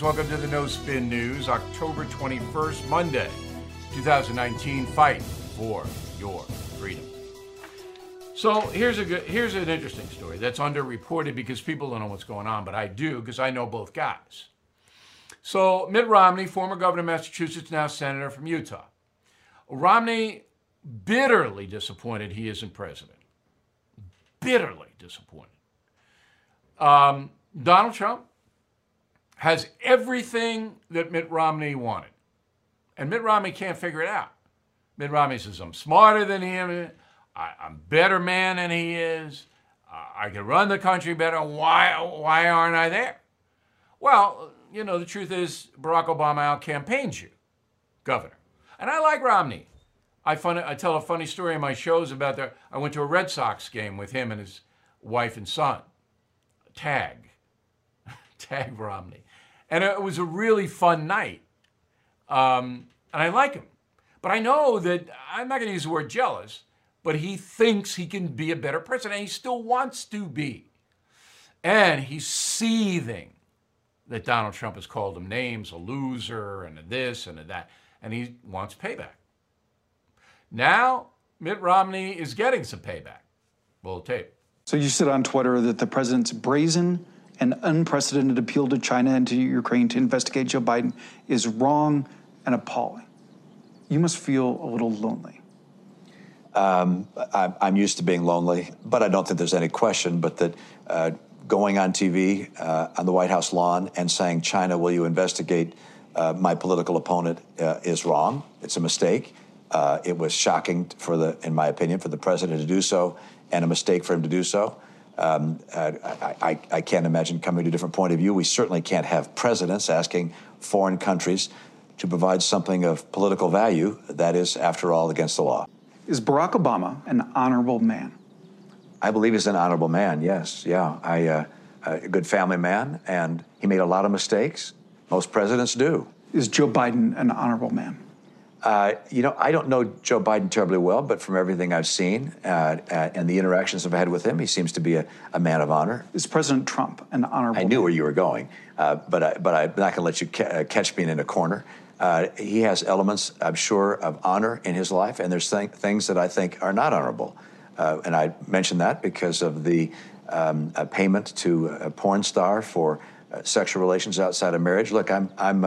Welcome to the No Spin News, October 21st, Monday, 2019. Fight for your freedom. So here's a good, here's an interesting story that's underreported because people don't know what's going on, but I do because I know both guys. So Mitt Romney, former governor of Massachusetts, now senator from Utah. Romney bitterly disappointed he isn't president. Bitterly disappointed. Um, Donald Trump has everything that Mitt Romney wanted. And Mitt Romney can't figure it out. Mitt Romney says, I'm smarter than him. I, am a better man than he is. Uh, I can run the country better. Why, why aren't I there? Well, you know, the truth is Barack Obama out campaigned you, governor. And I like Romney. I, fun, I tell a funny story in my shows about that. I went to a Red Sox game with him and his wife and son. Tagg. Tagg Romney. And it was a really fun night. Um, and I like him. But I know that I'm not going to use the word jealous, but he thinks he can be a better person, and he still wants to be. And he's seething that Donald Trump has called him names, a loser, and a this and a that, and he wants payback. Now, Mitt Romney is getting some payback. Roll tape. So you said on Twitter that the president's brazen an unprecedented appeal to China and to Ukraine to investigate Joe Biden is wrong and appalling. You must feel a little lonely. Um, I'm used to being lonely, but I don't think there's any question but that uh, going on TV uh, on the White House lawn and saying, China, will you investigate uh, my political opponent uh, is wrong. It's a mistake. Uh, it was shocking for the, in my opinion, for the president to do so and a mistake for him to do so. Um, I, I, I, can't imagine coming to a different point of view. We certainly can't have presidents asking foreign countries to provide something of political value that is, after all, against the law. Is Barack Obama an honorable man? I believe he's an honorable man, yes. Yeah. I, uh, a good family man, and he made a lot of mistakes. Most presidents do. Is Joe Biden an honorable man? Uh, you know, I don't know Joe Biden terribly well, but from everything I've seen uh, uh, and the interactions I've had with him, he seems to be a, a man of honor. Is President Trump an honorable? I knew where you were going, uh, but I, but I'm not going to let you ca- uh, catch me in a corner. Uh, he has elements, I'm sure, of honor in his life, and there's th- things that I think are not honorable. and I mention that because of the um, payment to a porn star for sexual relations outside of marriage. Look, I'm I'm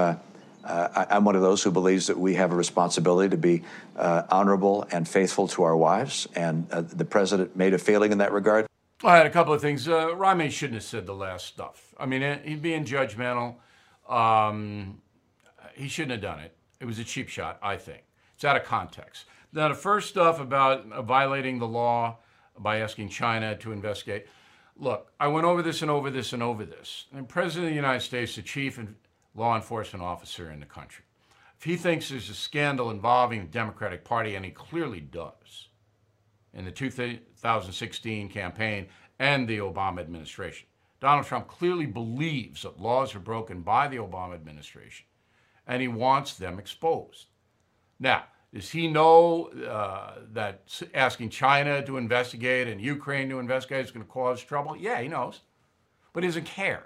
uh, I, am one of those who believes that we have a responsibility to be uh, honorable and faithful to our wives, and uh, the president made a failing in that regard. I had a couple of things. Uh, shouldn't have said the last stuff. I mean, he'd being judgmental. Um, he shouldn't have done it. It was a cheap shot, I think. It's out of context. Now, the first stuff about violating the law by asking China to investigate. Look, I went over this and over this and over this. And President of the United States, the chief law enforcement officer in the country. If he thinks there's a scandal involving the Democratic Party, and he clearly does, in the 2016 campaign and the Obama administration, Donald Trump clearly believes that laws are broken by the Obama administration, and he wants them exposed. Now, does he know uh, that asking China to investigate and Ukraine to investigate is going to cause trouble? Yeah, he knows, but he doesn't care.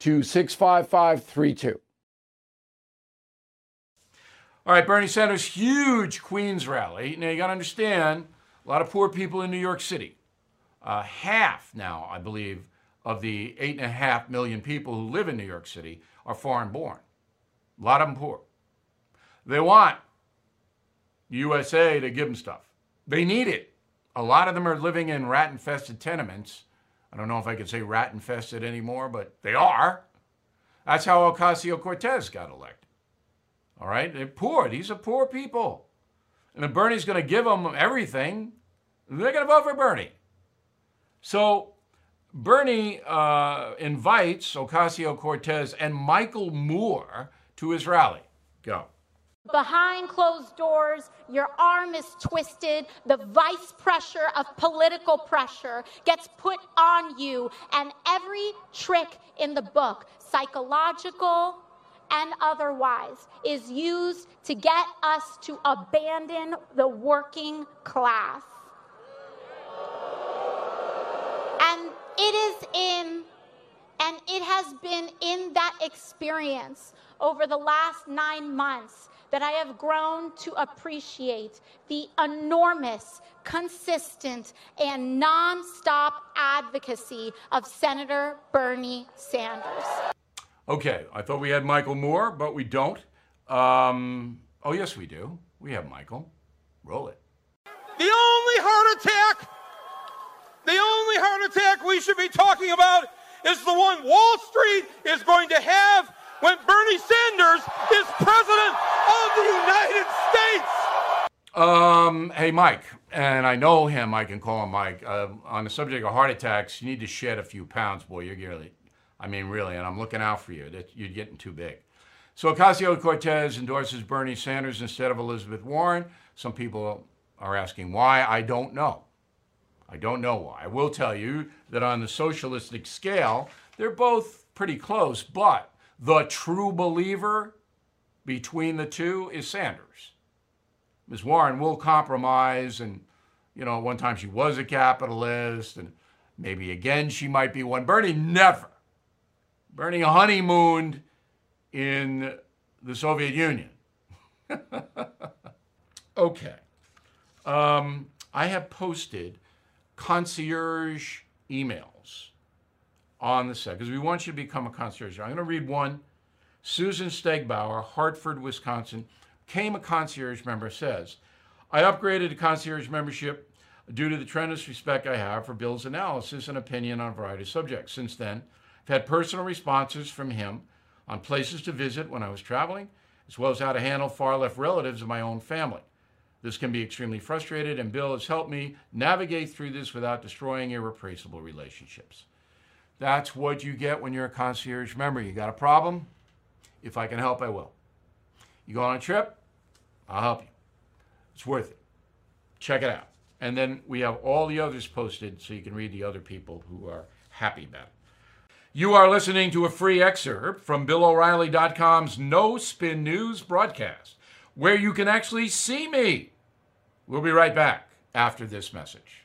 to 65532. All right, Bernie Sanders' huge Queens rally. Now, you got to understand, a lot of poor people in New York City. Uh, half now, I believe, of the eight and a half million people who live in New York City are foreign born. A lot of them poor. They want USA to give them stuff. They need it. A lot of them are living in rat infested tenements. I don't know if I can say rat infested anymore, but they are. That's how Ocasio Cortez got elected. All right? They're poor. These are poor people. And if Bernie's going to give them everything, they're going to vote for Bernie. So Bernie uh, invites Ocasio Cortez and Michael Moore to his rally. Go. Behind closed doors, your arm is twisted. The vice pressure of political pressure gets put on you, and every trick in the book, psychological and otherwise, is used to get us to abandon the working class. And it is in, and it has been in that experience over the last nine months that I have grown to appreciate the enormous, consistent, and nonstop advocacy of Senator Bernie Sanders. Okay, I thought we had Michael Moore, but we don't. Um, oh, yes, we do. We have Michael. Roll it. The only heart attack, the only heart attack we should be talking about is the one Wall Street is going to have when Bernie Sanders is president of the United States. Um, hey, Mike, and I know him. I can call him Mike. Uh, on the subject of heart attacks, you need to shed a few pounds, boy. You're really, I mean, really, and I'm looking out for you. That you're getting too big. So Ocasio Cortez endorses Bernie Sanders instead of Elizabeth Warren. Some people are asking why. I don't know. I don't know why. I will tell you that on the socialistic scale, they're both pretty close, but the true believer between the two is Sanders. Ms. Warren will compromise, and, you know, one time she was a capitalist, and maybe again she might be one. Bernie never. Bernie honeymooned in the Soviet Union. okay. Um, I have posted concierge emails on the set because we want you to become a concierge. I'm going to read one. Susan Stegbauer, Hartford, Wisconsin, came a concierge member, says, I upgraded to concierge membership due to the tremendous respect I have for Bill's analysis and opinion on a variety of subjects. Since then, I've had personal responses from him on places to visit when I was traveling, as well as how to handle far left relatives of my own family. This can be extremely frustrated, and Bill has helped me navigate through this without destroying irreplaceable relationships. That's what you get when you're a concierge member. You got a problem? If I can help, I will. You go on a trip? I'll help you. It's worth it. Check it out. And then we have all the others posted so you can read the other people who are happy about it. You are listening to a free excerpt from BillO'Reilly.com's No Spin News broadcast, where you can actually see me. We'll be right back after this message.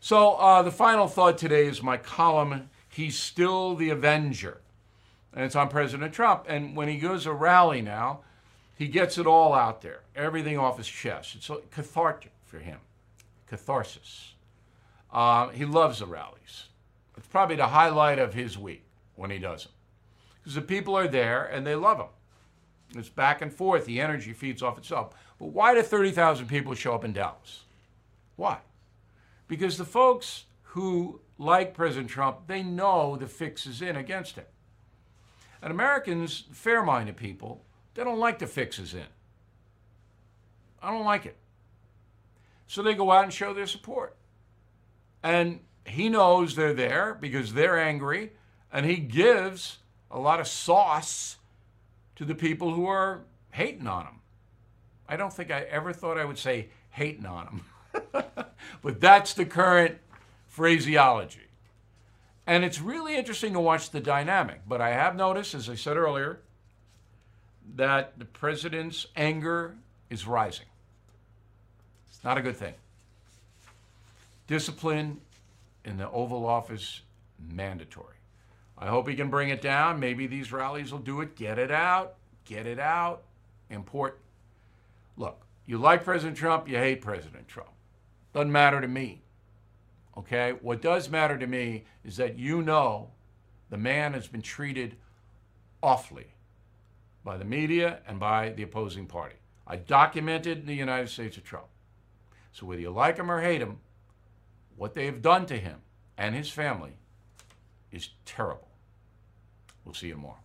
So, uh, the final thought today is my column, He's Still the Avenger. And it's on President Trump. And when he goes to rally now, he gets it all out there, everything off his chest. It's cathartic for him, catharsis. Uh, he loves the rallies. It's probably the highlight of his week when he does them. Because the people are there and they love him. It's back and forth. The energy feeds off itself. But why do 30,000 people show up in Dallas? Why? Because the folks who like President Trump, they know the fix is in against him. And Americans, fair minded people, They don't like the fix is in. I don't like it. So they go out and show their support. And he knows they're there because they're angry, and he gives a lot of sauce to the people who are hating on him. I don't think I ever thought I would say hating on him, but that's the current phraseology. And it's really interesting to watch the dynamic. But I have noticed, as I said earlier, that the president's anger is rising. It's not a good thing. Discipline in the Oval Office mandatory. I hope he can bring it down. Maybe these rallies will do it. Get it out. Get it out. Important. Look, you like President Trump, you hate President Trump. Doesn't matter to me. Okay? What does matter to me is that you know the man has been treated awfully by the media and by the opposing party. I documented the United States of Trump. So whether you like him or hate him, what they have done to him and his family is terrible. We'll see you tomorrow.